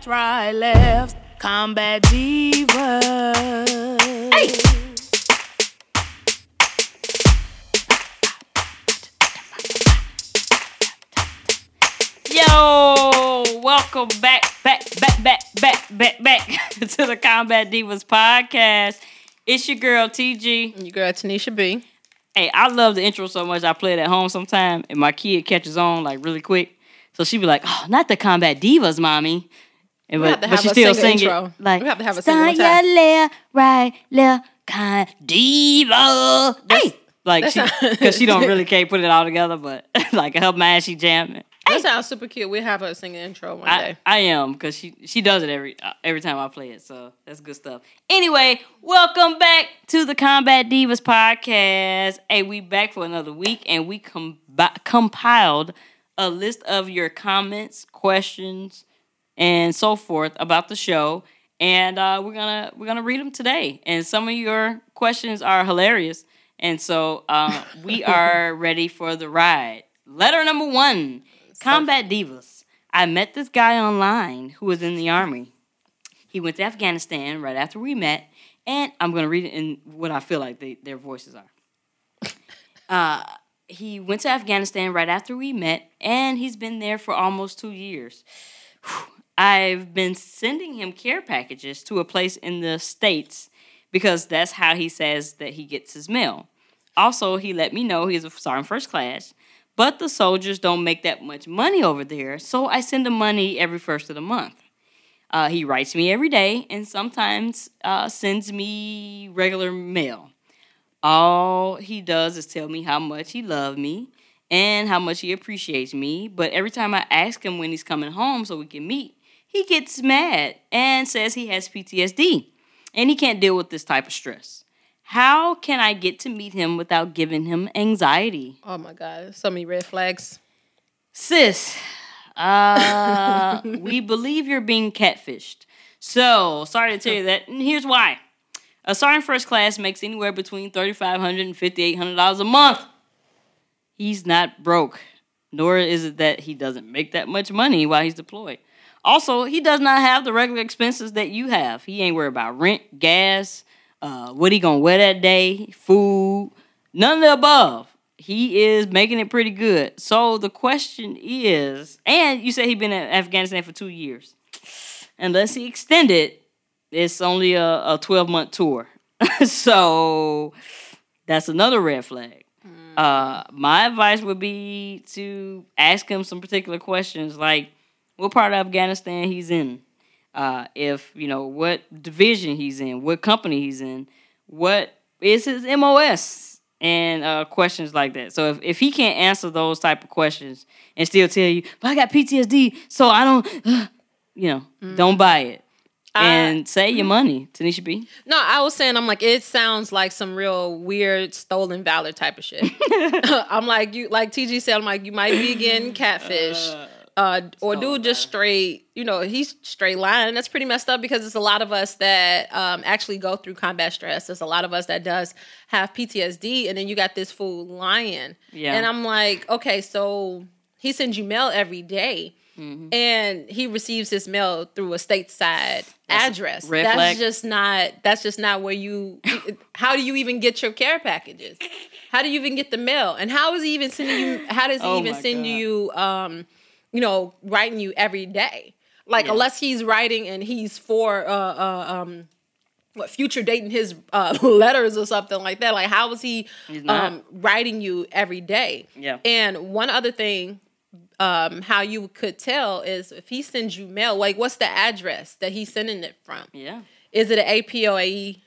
left, right, left. Combat Diva. Hey! Yo, welcome back, back, back, back, back, back, back to the Combat Divas podcast. It's your girl TG. Your girl Tanisha B. Hey, I love the intro so much. I play it at home sometime, and my kid catches on like really quick. So she be like, "Oh, not the Combat Divas, mommy." And We but, she a still sing intro. it like We have to have a sing one "Start time." left, right, left, kind diva. Hey, like that's she, because she don't really can't put it all together, but like her mind, she jamming. That sounds super cute. We have her sing an intro one I, day. I am because she she does it every uh, every time I play it, so that's good stuff. Anyway, welcome back to the Combat Divas podcast. Hey, we back for another week, and we com- compiled a list of your comments, questions, and so forth about the show, and uh, we're gonna we're gonna read them today. And some of your questions are hilarious, and so uh, we are ready for the ride. Letter number one. Combat Divas. I met this guy online who was in the army. He went to Afghanistan right after we met, and I'm going to read it in what I feel like they, their voices are. Uh, he went to Afghanistan right after we met, and he's been there for almost two years. Whew. I've been sending him care packages to a place in the States because that's how he says that he gets his mail. Also, he let me know he's a sergeant first class, but the soldiers don't make that much money over there, so I send him money every first of the month. Uh, he writes me every day and sometimes uh, sends me regular mail. All he does is tell me how much he loves me and how much he appreciates me. But every time I ask him when he's coming home so we can meet, he gets mad and says he has PTSD and he can't deal with this type of stress. How can I get to meet him without giving him anxiety? Oh my God, so many red flags. Sis, uh, we believe you're being catfished. So, sorry to tell you that. And here's why. A sergeant first class makes anywhere between $3,500 and $5,800 a month. He's not broke, nor is it that he doesn't make that much money while he's deployed. Also, he does not have the regular expenses that you have. He ain't worried about rent, gas, uh, what he gonna wear that day, food, none of the above. He is making it pretty good. So the question is, and you said he been in Afghanistan for two years. Unless he extended, it's only a, a 12 month tour. so that's another red flag. Uh, my advice would be to ask him some particular questions like what part of Afghanistan he's in, uh, if you know what division he's in, what company he's in, what is his MOS, and uh, questions like that. So if, if he can't answer those type of questions and still tell you, but I got PTSD, so I don't, you know, don't buy it. And save your money, Tanisha B. No, I was saying, I'm like, it sounds like some real weird stolen valor type of shit. I'm like, you, like TG said, I'm like, you might be getting catfish. Uh, or dude just straight, you know, he's straight lying. That's pretty messed up because it's a lot of us that um, actually go through combat stress. There's a lot of us that does have PTSD, and then you got this fool lying. Yeah. And I'm like, okay, so he sends you mail every day, Mm-hmm. and he receives his mail through a stateside address. red that's flag. just not. That's just not where you. how do you even get your care packages? How do you even get the mail? And how is he even sending you? How does he Oh even send God. you? Um, you know, writing you every day. Like Yeah. unless he's writing and he's for uh, uh um what future dating his uh letters or something like that. Like how is he um writing you every day? Yeah. And one other thing um how you could tell is if he sends you mail, like what's the address that he's sending it from? Yeah. Is it an APOAE E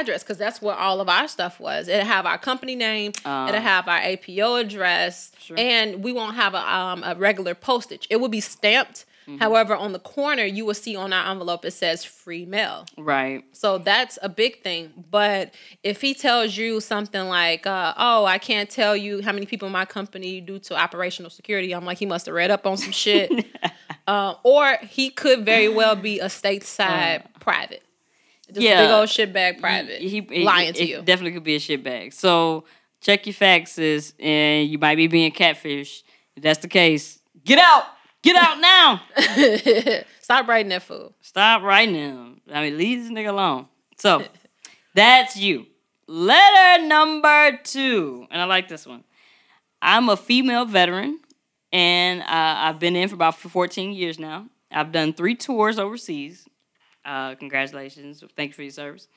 address? Because that's where all of our stuff was. It'll have our company name, Uh, it'll have our APO address, Sure. and we won't have a, um, a regular postage. It will be stamped. Mm-hmm. However, on the corner, you will see on our envelope it says free mail. Right. So that's a big thing. But if he tells you something like, uh, "Oh, I can't tell you how many people in my company due to operational security," I'm like, he must have read up on some shit. uh, or he could very well be a stateside private, just a Yeah. big old shitbag private, He, he- lying it, to it you. Definitely could be a shitbag. So check your faxes, and you might be being catfish. If that's the case, get out. Get out now. Stop writing that fool. Stop writing now. I mean, leave this nigga alone. So that's you. Letter number two, and I like this one. I'm a female veteran, and uh, I've been in for about 14 years now. I've done three tours overseas. Uh, congratulations. Thank you for your service.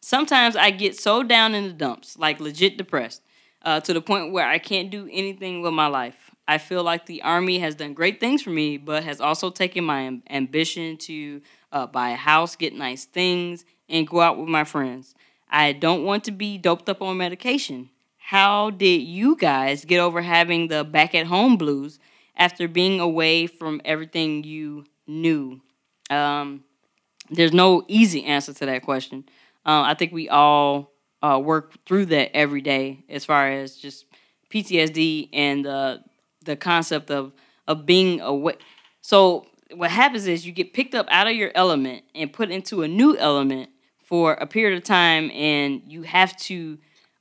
Sometimes I get so down in the dumps, like legit depressed, uh, to the point where I can't do anything with my life. I feel like the Army has done great things for me, but has also taken my am- ambition to uh, buy a house, get nice things, and go out with my friends. I don't want to be doped up on medication. How did you guys get over having the back at home blues after being away from everything you knew? Um, there's no easy answer to that question. Uh, I think we all uh, work through that every day as far as just PTSD and uh, the concept of of being away. So what happens is you get picked up out of your element and put into a new element for a period of time, and you have to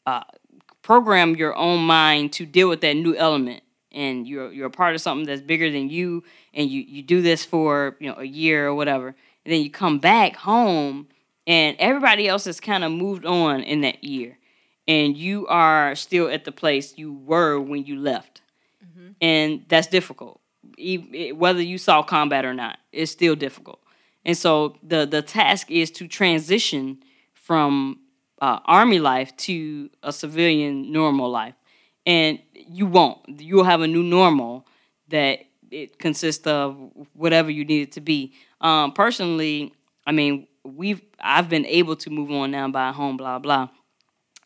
uh, program your own mind to deal with that new element. And you're you're a part of something that's bigger than you, and you you do this for you know a year or whatever, and then you come back home, and everybody else has kind of moved on in that year, and you are still at the place you were when you left, and that's difficult. Whether you saw combat or not, it's still difficult. And so the the task is to transition from uh, army life to a civilian normal life, and you won't. You'll have a new normal that it consists of whatever you need it to be. Um, personally, I mean, we've I've been able to move on now by home, blah blah,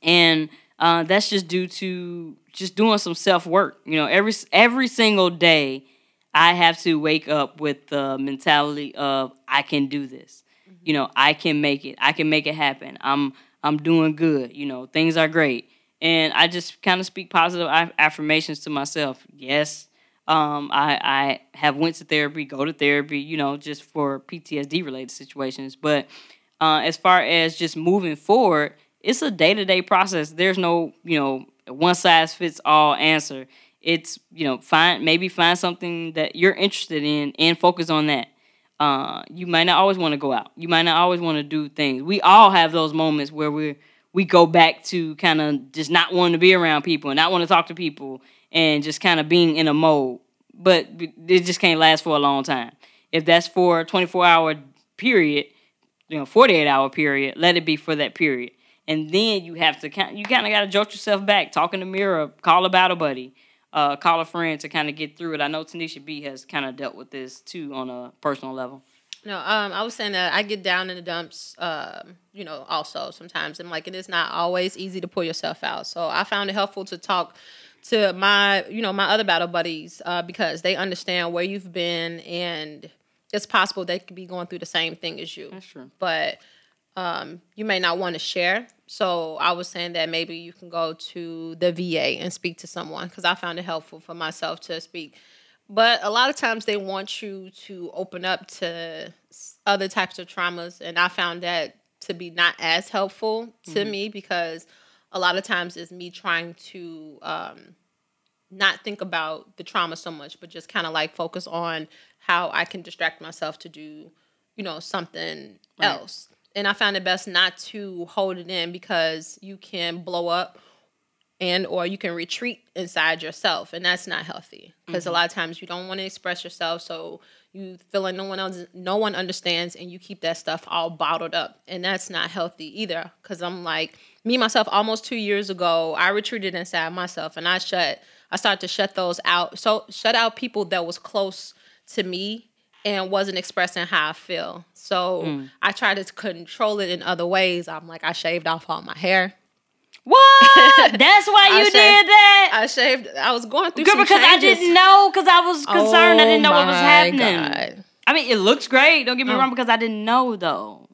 and uh, that's just due to just doing some self work. You know, every every single day, I have to wake up with the mentality of I can do this. You know, I can make it. I can make it happen. I'm I'm doing good. You know, things are great, and I just kind of speak positive affirmations to myself. Yes, um, I I have went to therapy, go to therapy. You know, just for PTSD related situations, but uh, as far as just moving forward, it's a day to day process. There's no, you know, one size fits all answer. It's, you know, find maybe find something that you're interested in and focus on that. Uh, you might not always want to go out. You might not always want to do things. We all have those moments where we we go back to kind of just not wanting to be around people and not want to talk to people and just kind of being in a mode. But it just can't last for a long time. If that's for a 24 hour period, you know, 48 hour period, let it be for that period. And then you have to kind you kind of got to jolt yourself back, talk in the mirror, call a battle buddy, uh, call a friend to kind of get through it. I know Tanisha B has kind of dealt with this too on a personal level. No, um, I was saying that I get down in the dumps, um, you know, also sometimes, and like it is not always easy to pull yourself out. So I found it helpful to talk to my, you know, my other battle buddies uh, because they understand where you've been, and it's possible they could be going through the same thing as you. That's true. But um, you may not want to share. So I was saying that maybe you can go to the VA and speak to someone because I found it helpful for myself to speak. But a lot of times they want you to open up to other types of traumas, and I found that to be not as helpful to me because a lot of times is me trying to um, not think about the trauma so much, but just kind of like focus on how I can distract myself to do, you know, something else. And I found it best not to hold it in because you can blow up and or you can retreat inside yourself and that's not healthy because a lot of times you don't want to express yourself so you feel like no one else no one understands and you keep that stuff all bottled up. And that's not healthy either. Because i'm like me myself almost two years ago i retreated inside myself and i shut i started to shut those out so shut out people that was close to me and wasn't expressing how i feel. So mm. i tried to control it in other ways. I'm like i shaved off all my hair What? That's why you I did that? I shaved. I was going through Girl, because I didn't know, because I was concerned. I didn't know what was Oh happening. God. I mean, it looks great. Don't get me Oh. wrong, because I didn't know though.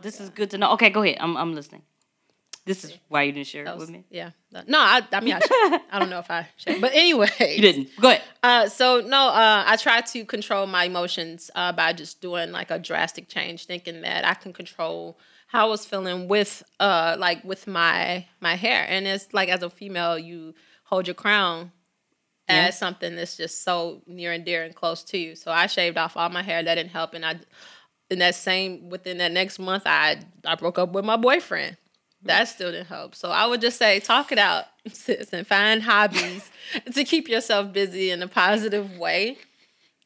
this is good to know. Okay, go ahead. I'm I'm listening. This is why you didn't share That it with me. Yeah. No, I, I mean, I, sh- I don't know if I should. But anyway. You didn't. Go ahead. Uh, so, no, uh, I try to control my emotions uh, by just doing like a drastic change, thinking that I can control how I was feeling with uh like with my my hair. And it's like as a female, you hold your crown Yeah. as something that's just so near and dear and close to you. So I shaved off all my hair. That didn't help, and I in that same within that next month, I I broke up with my boyfriend. That still didn't help. So I would just say, talk it out, sis, and find hobbies to keep yourself busy in a positive way.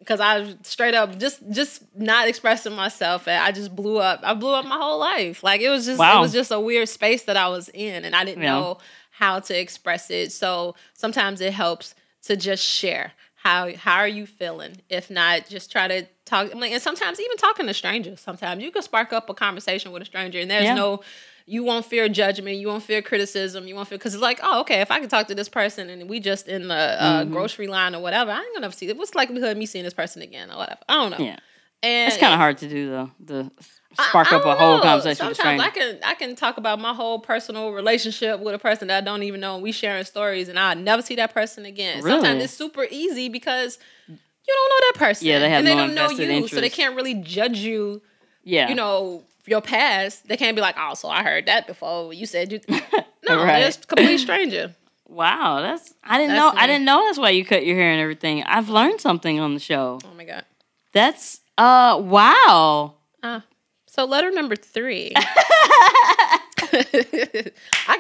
Because I straight up just just not expressing myself, and I just blew up. I blew up my whole life. Like it was just Wow. it was just a weird space that I was in, and I didn't Yeah. know how to express it. So sometimes it helps to just share how how are you feeling. If not, just try to talk. I mean, and sometimes even talking to strangers. Sometimes you can spark up a conversation with a stranger, and there's Yeah. no. You won't fear judgment. You won't fear criticism. You won't fear because it's like, oh, okay. If I can talk to this person and we just in the uh, Mm-hmm. grocery line or whatever, I ain't gonna see. What's the likelihood of me seeing this person again or whatever? I don't know. Yeah. and It's kind of hard to do though. The spark I up a whole know. conversation Sometimes. I can I can talk about my whole personal relationship with a person that I don't even know. and We sharing stories, and I never see that person again. Really? Sometimes it's super easy because you don't know that person. Yeah, they have and they no don't know you, invested so they can't really judge you. yeah. You know your past. They can't be like, oh, so I heard that before. You said you. No, Right. a complete stranger. Wow, that's I didn't That's know. I didn't know that's why you cut your hair and everything. I've learned something on the show. Oh my god. That's uh wow. Uh, so letter number three. I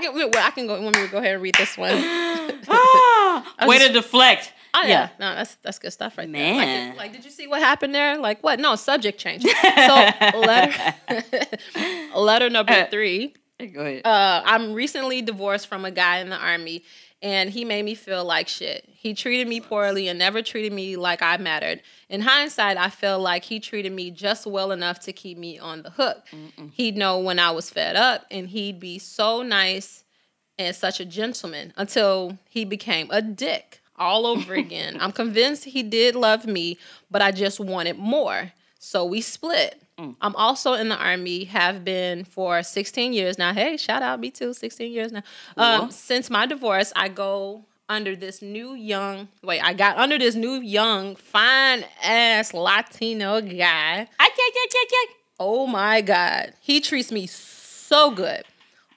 can. Well, I can go. Want me to go ahead and read this one? Ah, Way just- to deflect. Oh yeah. Yeah. no, that's that's good stuff right Man. there. Like, like, did you see what happened there? Like, what? No, subject change. So letter, letter number three. Go ahead. Uh, I'm recently divorced from a guy in the army, and he made me feel like shit. He treated me poorly and never treated me like I mattered. In hindsight, I feel like he treated me just well enough to keep me on the hook. He'd know when I was fed up, and he'd be so nice and such a gentleman until he became a dick all over again. I'm convinced he did love me, but I just wanted more. So we split. I'm also in the army, have been for 16 years now. Hey, shout out me too, 16 years now. Um, since my divorce, I go under this new young, wait, I got under this new young, fine ass Latino guy. I kick kick kick. Oh my God. He treats me so good.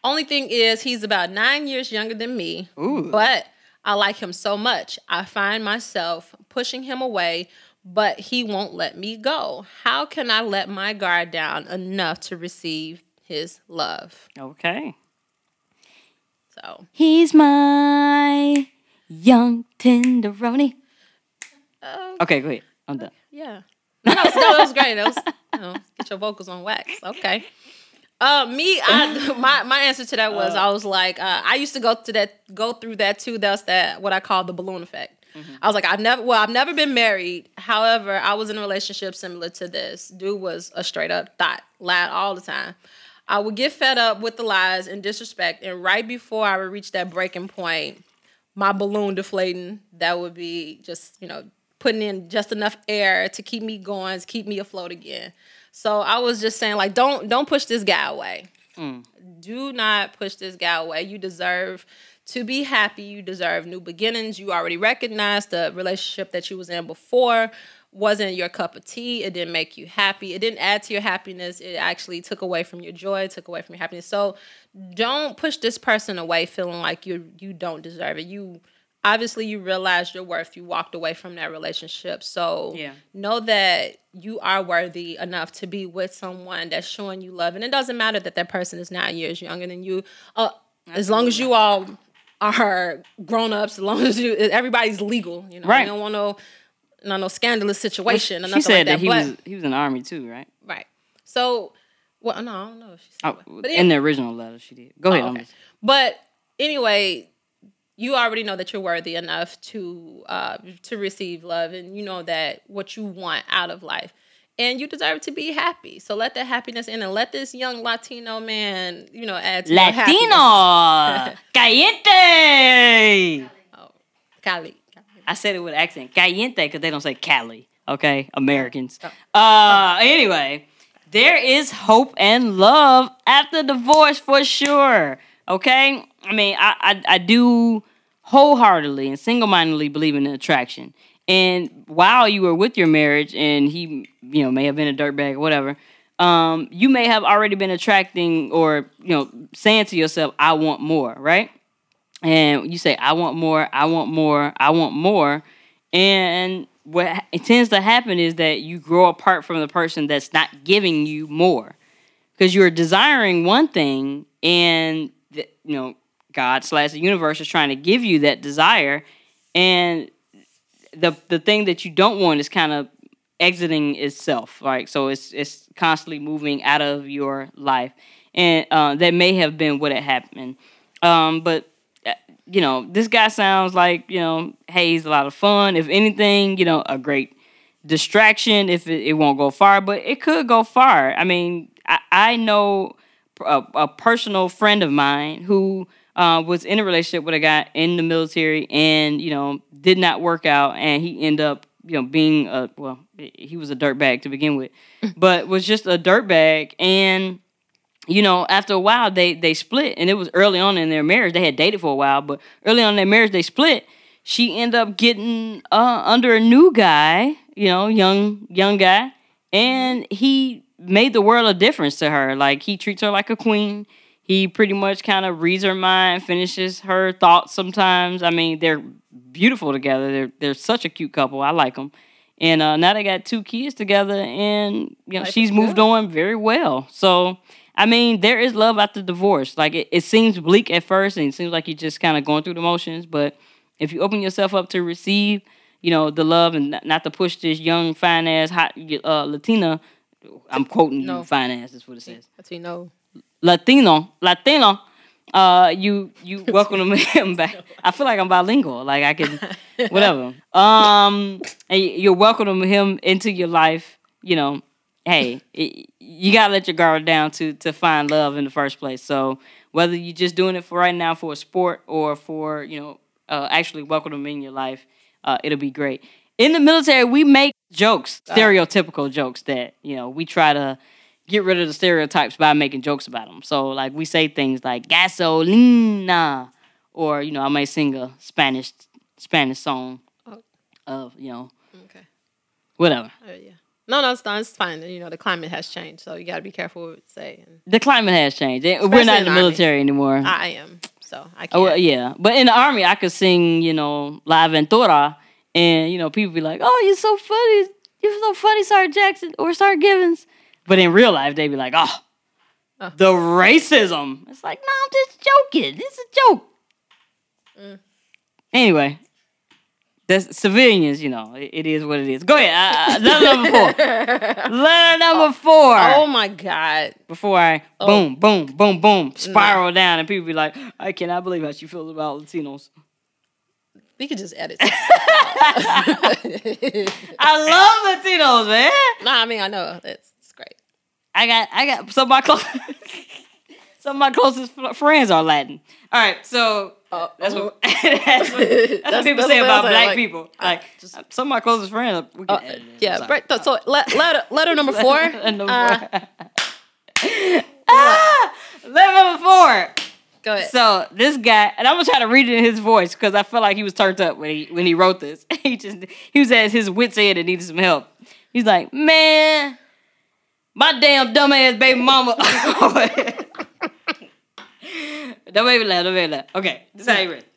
Only thing is, he's about nine years younger than me, Ooh. but I like him so much. I find myself pushing him away, but he won't let me go. How can I let my guard down enough to receive his love? Okay. So, He's my young tenderoni. uh, Okay, go ahead. I'm done. Yeah. No, no, that was great. That was, you know, get your vocals on wax. Okay. Uh, me, I my my answer to that was I was like uh, I used to go to that go through that too. That's that what I call the balloon effect. I was like I've never well I've never been married. However, I was in a relationship similar to this. Dude was a straight up thought, lied all the time. I would get fed up with the lies and disrespect, and right before I would reach that breaking point, my balloon deflating, that would be just, you know, putting in just enough air to keep me going, to keep me afloat again. So I was just saying, like, don't don't push this guy away. Mm. Do not push this guy away. You deserve to be happy. You deserve new beginnings. You already recognize the relationship that you was in before wasn't your cup of tea. It didn't make you happy. It didn't add to your happiness. It actually took away from your joy, took away from your happiness. So don't push this person away feeling like you you don't deserve it. You obviously you realized your worth. You walked away from that relationship. So Yeah. know that you are worthy enough to be with someone that's showing you love. And it doesn't matter that that person is nine years younger than you. Uh, as long as you all are grown ups, as long as you everybody's legal, you know. Right. You don't want no no no scandalous situation or She said like that that. he but was he was in the army too, right? right. So well no, I don't know if she said Oh. But in the original letter, she did. Go ahead. Oh, okay. But anyway, you already know that you're worthy enough to uh, to receive love, and you know that what you want out of life, and you deserve to be happy. So let that happiness in, and let this young Latino man, you know, add to. Latino, caliente. Oh, Cali. I said it with accent, caliente, because they don't say Cali. Okay, Americans. Oh. Uh, anyway, there is hope and love after divorce for sure. Okay, I mean, I I, I do wholeheartedly and single mindedly believe in attraction. And while you were with your marriage, and he, you know, may have been a dirtbag or whatever, um, you may have already been attracting or you know saying to yourself, "I want more," right? and you say, "I want more, I want more, I want more," and what it tends to happen is that you grow apart from the person that's not giving you more because you're desiring one thing and you know god slash the universe is trying to give you that desire. And the the thing that you don't want is kind of exiting itself right so it's it's constantly moving out of your life. And uh, that may have been what had happened. Um, but uh, you know this guy sounds like you know hey he's a lot of fun. If anything you know a great distraction if it, it won't go far but it could go far. I mean i, I know a, a personal friend of mine who uh, was in a relationship with a guy in the military and you know did not work out and he ended up you know being a well he was a dirtbag to begin with but was just a dirtbag and you know after a while they they split and it was early on in their marriage. They had dated for a while but early on in their marriage they split. She ended up getting uh, under a new guy you know young young guy and he made the world a difference to her like he treats her like a queen he pretty much kind of reads her mind, finishes her thoughts sometimes. I mean, they're beautiful together. They're they're such a cute couple. I like them. And uh, now they got two kids together, and you know Life she's moved good. on very well. So I mean, there is love after divorce. Like it, it seems bleak at first, and it seems like you're just kind of going through the motions. But if you open yourself up to receive, you know, the love, and not, not to push this young fine ass hot uh, Latina. I'm quoting No. you. That's what it says. Know. Latino, Latino, uh, you you welcome him back. I feel like I'm bilingual. Like I can, whatever. Um, and you're welcoming him into your life. You know, hey, it, you gotta let your guard down to to find love in the first place. So whether you're just doing it for right now for a sport or for you know uh, actually welcome him in your life, uh, it'll be great. In the military, we make jokes, stereotypical jokes that you know we try to get rid of the stereotypes by making jokes about them. So like we say things like gasolina, or you know I might sing a Spanish Spanish song Oh. of you know Okay. whatever. Uh, yeah. No, no, it's, not, it's fine. You know, the climate has changed, so you got to be careful what you say. The climate has changed. We're not in the Army. military anymore. I am, so I can't. Oh well, yeah, but in the army, I could sing, you know, La Aventura, and you know, people be like, "Oh, you're so funny, you're so funny, Sergeant Jackson or Sergeant Givens," but in real life, they be like, "Oh, Oh. the racism." It's like, no, I'm just joking. It's a joke. Mm. Anyway, that's civilians. You know, it, it is what it is. Go ahead. Uh, uh, letter number four. letter number four Oh my god. before I Oh. boom, boom, boom, boom, spiral down, and people be like, I cannot believe how she feels about Latinos. We could just edit. I love Latinos, man. nah, I mean, I know that's it's great. I got, I got some of my close, some of my closest friends are Latin. All right, so Oh, that's oh. what that's what, that's what people that's say about black like, people. Like just- some of my closest friends, Uh, edit yeah, right. So le- letter letter number four. Number uh, four. ah, letter number four. Go ahead. So this guy, and I'm gonna try to read it in his voice because I felt like he was turned up when he when he wrote this. He just he was at his wits end and needed some help. He's like, man, my damn dumbass baby mama. don't make me laugh. Don't make me laugh. Okay, this is how he wrote. it.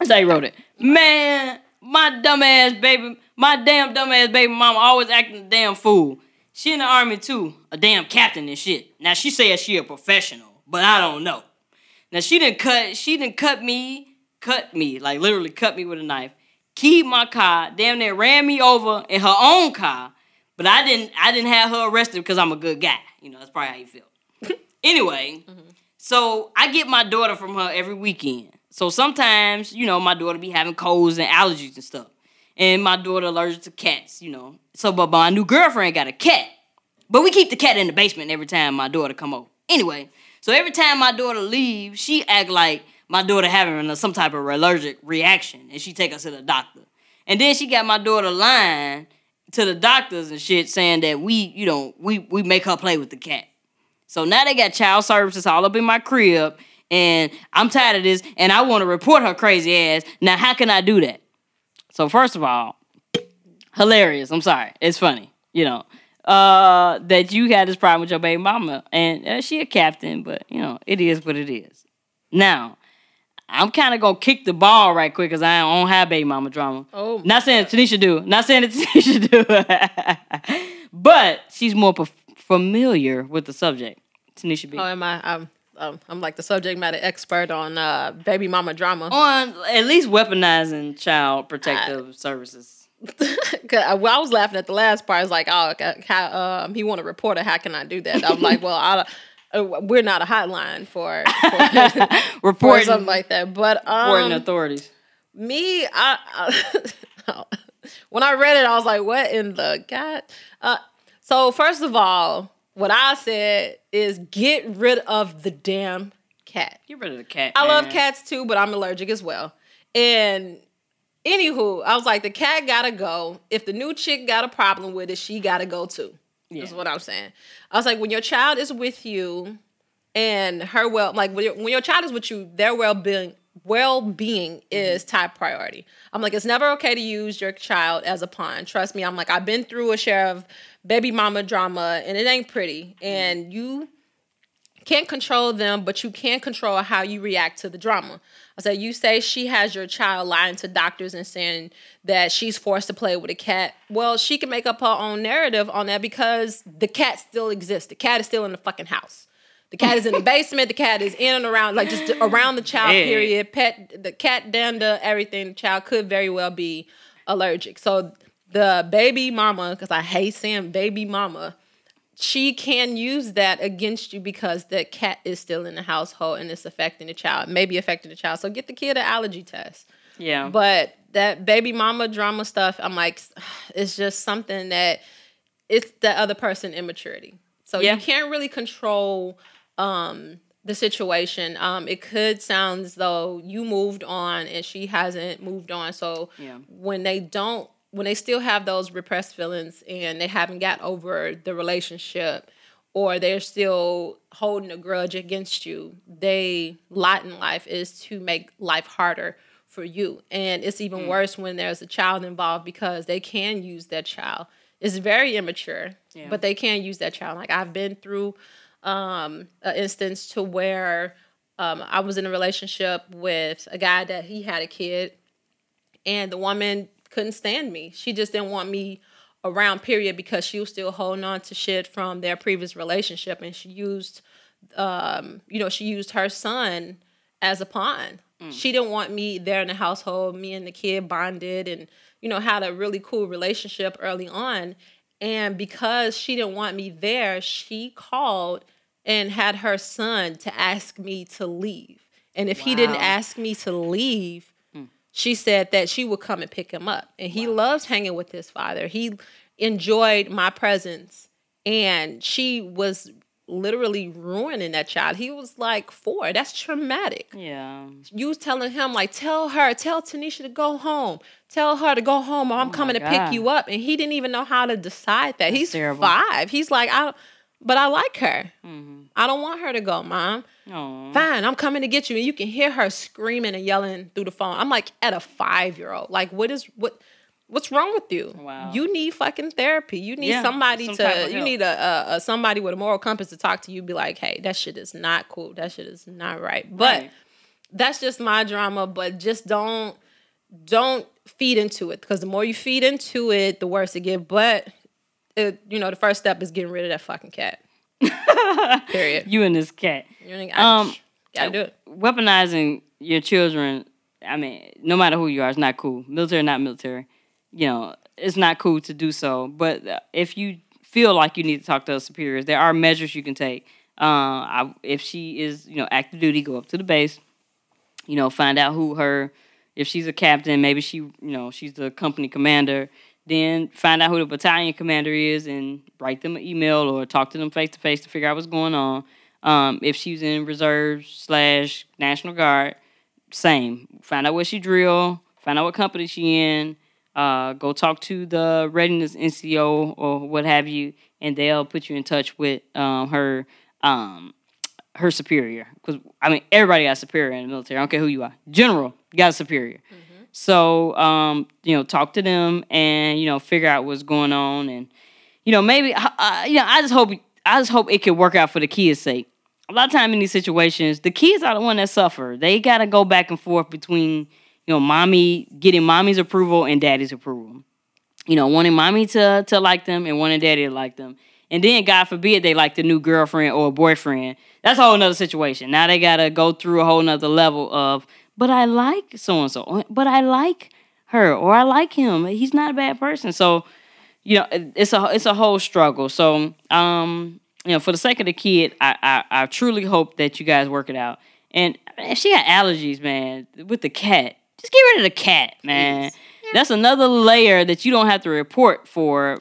This how he wrote it. Man, my dumbass baby, my damn dumbass baby mama always acting a damn fool. She in the army too, a damn captain and shit. Now she says she a professional, but I don't know. Now she didn't cut. She didn't cut me. Cut me like literally cut me with a knife. Keyed my car. Damn near ran me over in her own car. But I didn't. I didn't have her arrested because I'm a good guy. You know that's probably how you feel. anyway, mm-hmm. so I get my daughter from her every weekend. So sometimes you know my daughter be having colds and allergies and stuff. And my daughter allergic to cats. You know. So but my new girlfriend got a cat. But we keep the cat in the basement every time my daughter come over. Anyway, so every time my daughter leaves, she act like my daughter having some type of allergic reaction, and she take us to the doctor. And then she got my daughter lying to the doctors and shit, saying that we, you know, we we make her play with the cat. So now they got child services all up in my crib, and I'm tired of this, and I want to report her crazy ass. Now, how can I do that? So first of all, hilarious. I'm sorry. It's funny, you know, uh, that you had this problem with your baby mama, and uh, she a captain, but you know, it is what it is. Now, I'm kind of gonna kick the ball right quick because I don't have baby mama drama. Oh, not saying Tanisha do, not saying that Tanisha do, but she's more p- familiar with the subject. Tanisha B. Oh, am I? I'm, um, I'm like the subject matter expert on uh, baby mama drama. On at least weaponizing child protective services. I, well, I was laughing at the last part. It's like, oh, how, um, he want to report a reporter. How can I do that? I'm like, well, I, uh, we're not a hotline for, for, for Reporting, something like that. But reporting um, authorities. me, I, I when I read it, I was like, what in the god? Uh, so first of all, what I said is get rid of the damn cat. Get rid of the cat. I love cats too, but I'm allergic as well. And anywho, I was like, the cat gotta go. If the new chick got a problem with it, she gotta go too. That's what I'm saying. I was like, when your child is with you and her well, like when your, when your child is with you, their well being well being is mm-hmm. top priority. I'm like, it's never okay to use your child as a pawn. Trust me. I'm like, I've been through a share of baby mama drama, and it ain't pretty. And mm-hmm. you can't control them, but you can control how you react to the drama. I said, you say she has your child lying to doctors and saying that she's forced to play with a cat. Well, she can make up her own narrative on that because the cat still exists. The cat is still in the fucking house. The cat is in the basement. The cat is in and around, like just around the child. Period. Pet, the cat, dander, everything. The child could very well be allergic. So the baby mama, because I hate saying baby mama, she can use that against you because the cat is still in the household and it's affecting the child, maybe affecting the child. So get the kid an allergy test. Yeah. But that baby mama drama stuff, I'm like, it's just something that it's the other person immaturity. So Yeah. you can't really control um the situation. Um it could sound as though you moved on and she hasn't moved on. So Yeah. when they don't when they still have those repressed feelings and they haven't got over the relationship or they're still holding a grudge against you, they lot in life is to make life harder for you. And it's even worse when there's a child involved because they can use that child. It's very immature, Yeah. but they can use that child. Like I've been through um, an instance to where um, I was in a relationship with a guy that he had a kid, and the woman couldn't stand me. She just didn't want me around. Period, because she was still holding on to shit from their previous relationship, and she used, um, you know, she used her son as a pawn. She didn't want me there in the household. Me and the kid bonded, and you know, had a really cool relationship early on. And because she didn't want me there, she called and had her son to ask me to leave. And if he didn't ask me to leave, she said that she would come and pick him up. And he loves hanging with his father. He enjoyed my presence. And she was literally ruining that child. He was like four. That's traumatic. yeah. You was telling him, like, tell her, tell Tanisha to go home. Tell her to go home or I'm coming to pick you up. And he didn't even know how to decide that. He's terrible. five. He's like, I don't, but I like her. I don't want her to go, mom. Oh. Fine, I'm coming to get you. And you can hear her screaming and yelling through the phone. I'm like at a five year old. Like, what is what what's wrong with you? Wow. You need fucking therapy. You need Yeah, somebody some to you need a, a, a somebody with a moral compass to talk to you, be like, hey, that shit is not cool. That shit is not right. But Right. that's just my drama. But just don't don't feed into it. Because the more you feed into it, the worse it get. But it, you know, the first step is getting rid of that fucking cat. Period. You and this cat. You know, I, Um, gotta do it. weaponizing your children, I mean, no matter who you are, it's not cool. Military, not military. You know, it's not cool to do so. But uh, if you feel like you need to talk to us superiors, there are measures you can take. Uh, I, if she is, you know, active duty, go up to the base. You know, find out who her. If she's a captain, maybe she, you know, she's the company commander. Then find out who the battalion commander is and write them an email or talk to them face to face to figure out what's going on. Um, if she's in reserve slash National Guard, same. Find out where she drill. Find out what company she in. Uh, go talk to the readiness NCO or what have you, and they'll put you in touch with um, her um, her superior. Because I mean, everybody got superior in the military. I don't care who you are. General, you got a superior. So um, you know, talk to them and you know, figure out what's going on, and you know, maybe uh, you know, I just hope I just hope it could work out for the kids' sake. a lot of time in these situations, the kids are the one that suffer. They got to go back and forth between you know mommy getting mommy's approval and daddy's approval. You know, wanting mommy to to like them and wanting daddy to like them. And then God forbid they like the new girlfriend or boyfriend. That's a whole nother situation. Now they gotta go through a whole nother level of, but I like so and so, but I like her or I like him. He's not a bad person. So, you know, it's a it's a whole struggle. So, um, you know, for the sake of the kid, I I, I truly hope that you guys work it out. And if she got allergies, man, with the cat, just get rid of the cat, man. That's another layer that you don't have to report for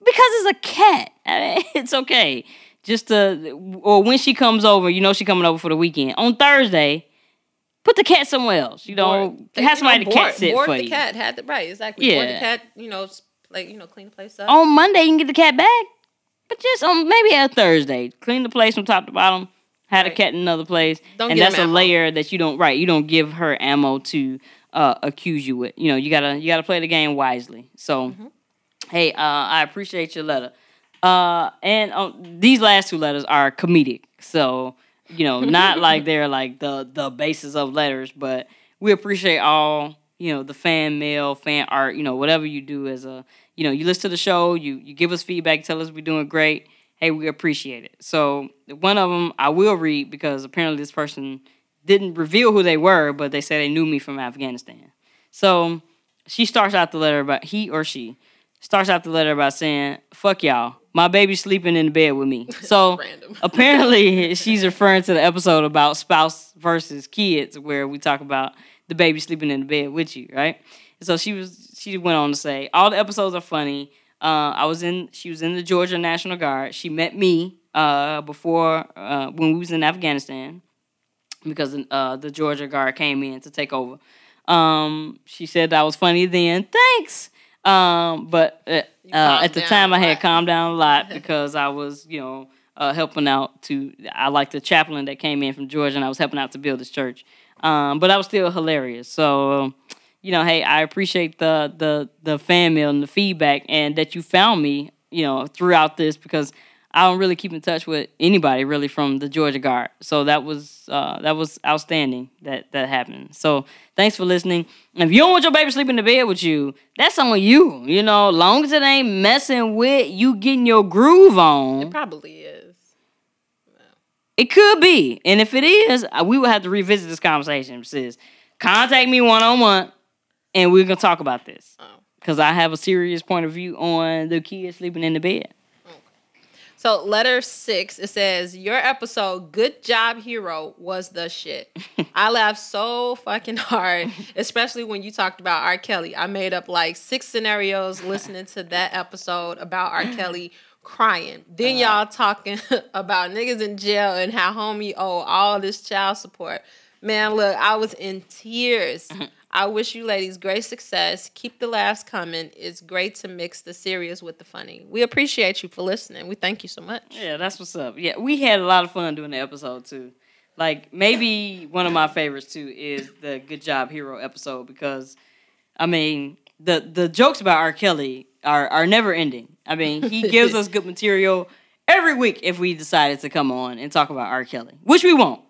because it's a cat. I mean, it's okay. Just to, or when she comes over, you know she coming over for the weekend on Thursday. Put the cat somewhere else. You know, Board- have somebody you to know, cat sit board for the you. cat had the right exactly. Board the Yeah. cat, you know, like you know, clean the place up. On Monday you can get the cat back, but just on maybe a Thursday, clean the place from top to bottom. Had a cat in another place, Don't and that's a ammo. layer that you don't right. You don't give her ammo to uh, accuse you with. You know, you gotta you gotta play the game wisely. So, Mm-hmm. hey, uh, I appreciate your letter. Uh, and um, these last two letters are comedic. So, you know, not like they're like the the basis of letters, but we appreciate all you know the fan mail, fan art, you know, whatever you do as a you know you listen to the show, you you give us feedback, tell us we're doing great. Hey, we appreciate it. So one of them I will read because apparently this person didn't reveal who they were, but they said they knew me from Afghanistan. So she starts out the letter about he or she starts out the letter by saying, "Fuck y'all, my baby's sleeping in the bed with me." So apparently, she's referring to the episode about spouse versus kids, where we talk about the baby sleeping in the bed with you, right? And so she was she went on to say, all the episodes are funny. Uh, I was in she was in the Georgia National Guard. She met me uh, before uh, when we was in Afghanistan because uh, the Georgia Guard came in to take over. Um, she said I was funny then. Thanks. Um, but uh, uh, at the time, I had calmed down a lot because I was, you know, uh, helping out to. I like the chaplain that came in from Georgia, and I was helping out to build this church. Um, but I was still hilarious. So, you know, hey, I appreciate the the the fan mail and the feedback, and that you found me, you know, throughout this because I don't really keep in touch with anybody really from the Georgia Guard. So that was uh, that was outstanding that that happened. So thanks for listening. And if you don't want your baby sleeping in the bed with you, that's on you. You know, long as it ain't messing with you getting your groove on. It probably is. It could be. And if it is, uh, we will have to revisit this conversation. Sis, contact me one on one and we're going to talk about this. Oh. Because I have a serious point of view on the kids sleeping in the bed. So letter six, it says your episode, "Good Job Hero," was the shit. I laughed so fucking hard, especially when you talked about R. Kelly. I made up like six scenarios listening to that episode about R. Kelly crying. Then uh. y'all talking about niggas in jail and how homie owe all this child support. Man, look, I was in tears. Uh-huh. I wish you ladies great success. Keep the laughs coming. It's great to mix the serious with the funny. We appreciate you for listening. We thank you so much. Yeah, that's what's up. Yeah, we had a lot of fun doing the episode too. Like maybe one of my favorites too is the Good Job Hero episode because I mean the the jokes about R. Kelly are are never ending. I mean he gives us good material every week if we decided to come on and talk about R. Kelly, which we won't.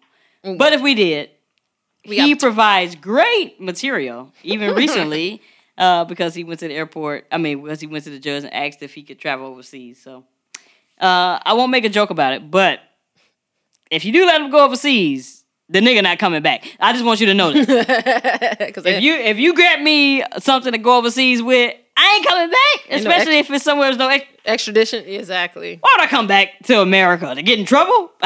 But if we did, We he provides great material. Even recently, uh, because he went to the airport. I mean, because he went to the judge and asked if he could travel overseas. So uh, I won't make a joke about it, but if you do let him go overseas, the nigga not coming back. I just want you to know that. Because if you if you grab me something to go overseas with, I ain't coming back. no Especially if it's somewhere there's no. Ex- extradition, exactly. Why would I come back to America to get in trouble?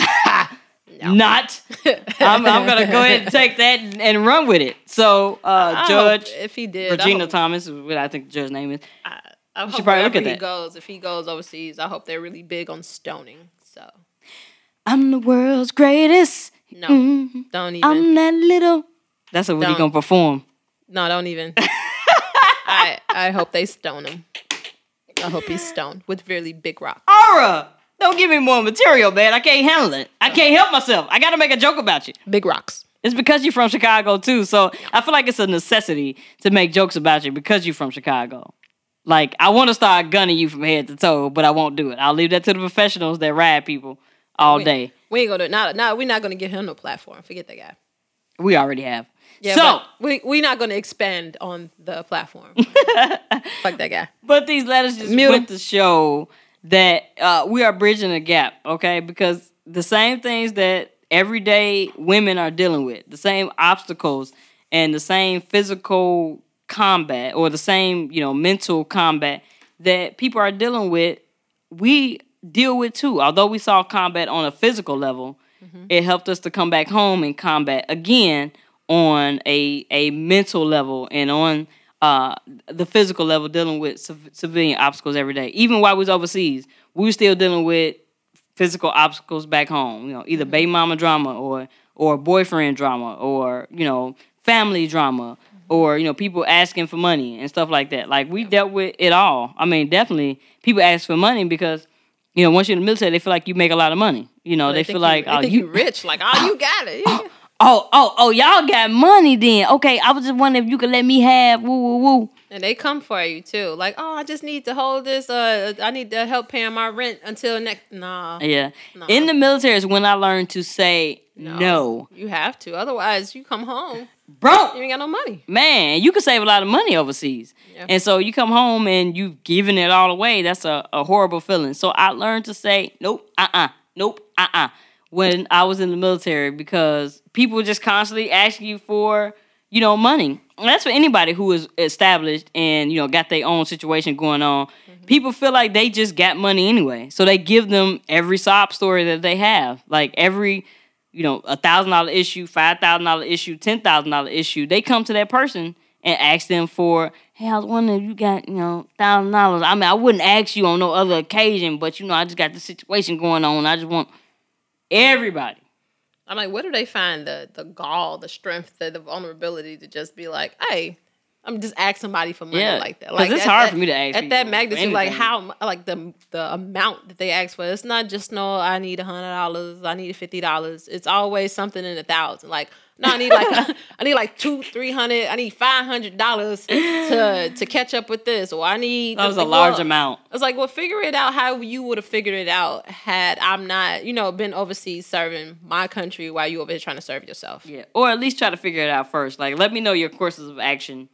Not. I'm, I'm gonna go ahead and take that and, and run with it. So, uh, Judge if he did, Regina Thomas, what I think the judge's name is. I, I hope should probably look at he that. goes, if he goes overseas, I hope they're really big on stoning. So I'm the world's greatest. no, Mhm. don't even. I'm that little. That's what he Don't. gonna perform. no, don't even. I I hope they stone him. I hope he's stoned with really big rock. Aura, don't give me more material, man. I can't handle it. I can't help myself. I gotta make a joke about you. Big rocks. It's because you're from Chicago too, so I feel like it's a necessity to make jokes about you because you're from Chicago. Like I want to start gunning you from head to toe, but I won't do it. I'll leave that to the professionals that ride people. all we, day. We ain't gonna not not we're not gonna give him no platform. Forget that guy. We already have. Yeah, so, we we're not gonna expand on the platform. Fuck that guy. but these letters just Mute went to show that uh, we are bridging a gap, okay? Because the same things that everyday women are dealing with, the same obstacles and the same physical combat or the same, you know, mental combat that people are dealing with, we deal with too. Although we saw combat on a physical level, it helped us to come back home and combat again on a a mental level and on uh, the physical level, dealing with civ- civilian obstacles every day. Even while we was overseas, we were still dealing with physical obstacles back home. You know, either baby mama drama or or boyfriend drama or you know family drama or you know people asking for money and stuff like that. Like we dealt with it all. I mean, definitely people ask for money because you know once you're in the military, they feel like you make a lot of money. You know, they, think feel like you, they oh think you you rich. Like oh you got it. Yeah. Oh oh oh y'all got money then. Okay, I was just wondering if you could let me have woo woo woo. And they come for you too. Like, oh, I just need to hold this. Uh, I need to help paying my rent until next. Nah, Yeah. No. In the military is when I learned to say no. you have to. Otherwise, you come home, Bro, you ain't got no money. man, you can save a lot of money overseas. Yeah. And so you come home and you've given it all away. That's a, a horrible feeling. So I learned to say, nope, uh uh, nope, uh uh, when I was in the military because people were just constantly asking you for, you know, money. And that's for anybody who is established and, you know, got their own situation going on. Mm-hmm. People feel like they just got money anyway. So they give them every sob story that they have. Like every you know, a thousand dollar issue, five thousand dollar issue, ten thousand dollar issue, they come to that person and ask them for, hey, I was wondering if you got, you know, thousand dollars. I mean, I wouldn't ask you on no other occasion, but you know, I just got the situation going on. I just want everybody. I'm like, where do they find the the gall, the strength, the, the vulnerability to just be like, hey, I'm just ask somebody for money Yeah, like that. Like it's hard that- for me to ask at that magnitude. Like how, like the the amount that they ask for. It's not just no. I need a hundred dollars. I need fifty dollars. It's always something in a thousand. Like no, I need like I need like two, three hundred. I need five hundred dollars to to catch up with this, or I need That was a large amount. I was like, well, figure it out how you would have figured it out had I'm not, you know, been overseas serving my country while you over here trying to serve yourself. Yeah. Or at least try to figure it out first. Like, let me know your courses of action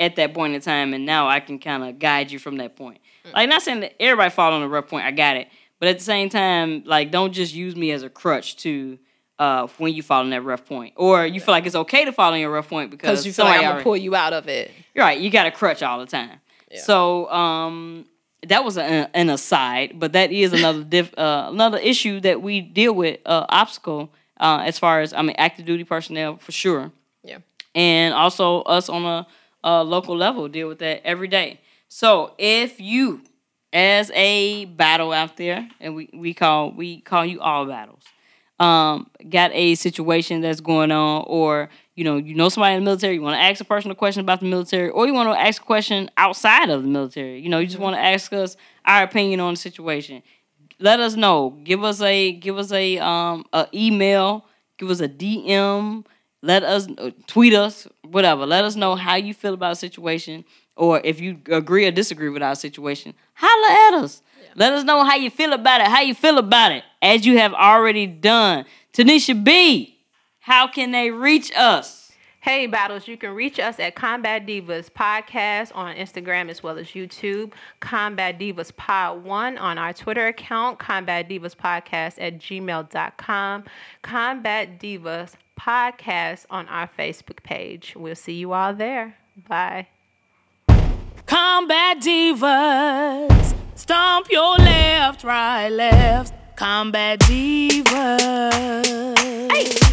at that point in time, and now I can kind of guide you from that point. Mm. Like, not saying that everybody fall on a rough point. I got it. But at the same time, like, don't just use me as a crutch to uh when you fall in that rough point, or you feel like it's okay to fall in a rough point because you feel like I'm gonna already- pull you out of it. You're right. You got a crutch all the time. Yeah. So um, that was an, an aside, but that is another diff, uh, another issue that we deal with uh, obstacle uh, as far as I mean active duty personnel for sure, Yeah. and also us on a, a local level deal with that every day. So if you, as a battle out there, and we, we call we call you all battles, um, got a situation that's going on, or you know, you know somebody in the military, you want to ask a personal question about the military, or you want to ask a question outside of the military. You know, you just want to ask us our opinion on the situation. Let us know. Give us a give us a um a email. Give us a DM. Let us uh, tweet us, whatever. Let us know how you feel about a situation, or if you agree or disagree with our situation. Holla at us. Let us know how you feel about it. How you feel about it, as you have already done. Tanisha B, how can they reach us? Hey, Battles, you can reach us at Combat Divas Podcast on Instagram as well as YouTube. Combat Divas Pod 1 on our Twitter account. Combat Divas Podcast at gmail.com. Combat Divas Podcast on our Facebook page. We'll see you all there. Bye. Combat divas, Stomp your left, right, left. Combat diva. Hey.